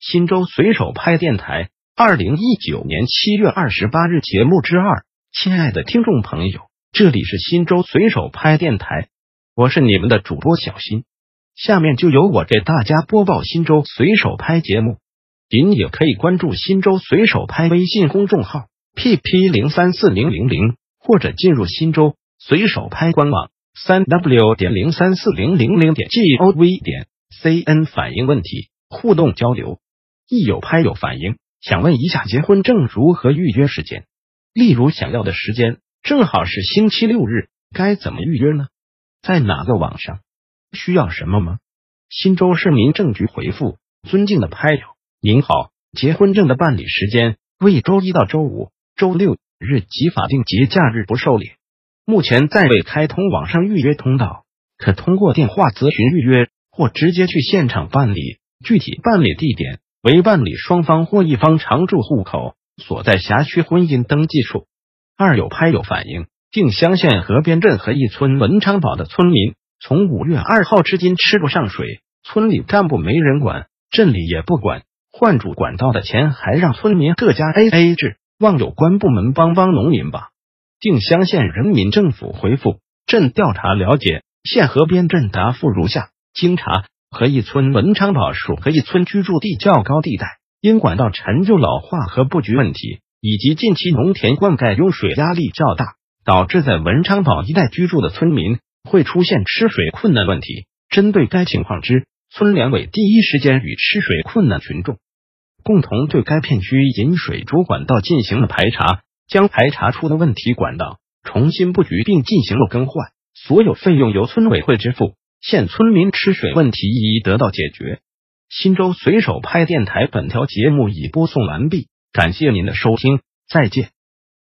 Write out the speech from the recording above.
新州随手拍电台，二零一九年七月二十八日节目之二。亲爱的听众朋友，这里是新州随手拍电台，我是你们的主播小新。下面就由我给大家播报新州随手拍节目。您也可以关注新州随手拍微信公众号 pp 零三四零零零，或者进入新州随手拍官网三 w 点零三四零零零点 gov 点 cn 反映问题，互动交流。一有拍友反映，想问一下结婚证如何预约时间？例如想要的时间正好是星期六日，该怎么预约呢？在哪个网上？需要什么吗？新州市民政局回复：尊敬的拍友，您好，结婚证的办理时间为周一到周五、周六日及法定节假日不受理。目前暂未开通网上预约通道，可通过电话咨询预约，或直接去现场办理。具体办理地点。为办理双方或一方常住户口所在辖区婚姻登记处。二有拍友反映，定襄县河边镇和一村文昌堡的村民从五月二号至今吃不上水，村里干部没人管，镇里也不管，换主管道的钱还让村民各家 A A 制，望有关部门帮帮农民吧。定襄县人民政府回复：镇调查了解，县河边镇答复如下：经查。和一村文昌堡属和一村居住地较高地带，因管道陈旧老化和布局问题，以及近期农田灌溉用水压力较大，导致在文昌堡一带居住的村民会出现吃水困难问题。针对该情况之，村联委第一时间与吃水困难群众共同对该片区引水主管道进行了排查，将排查出的问题管道重新布局并进行了更换，所有费用由村委会支付。现村民吃水问题已得到解决。新州随手拍电台本条节目已播送完毕，感谢您的收听，再见。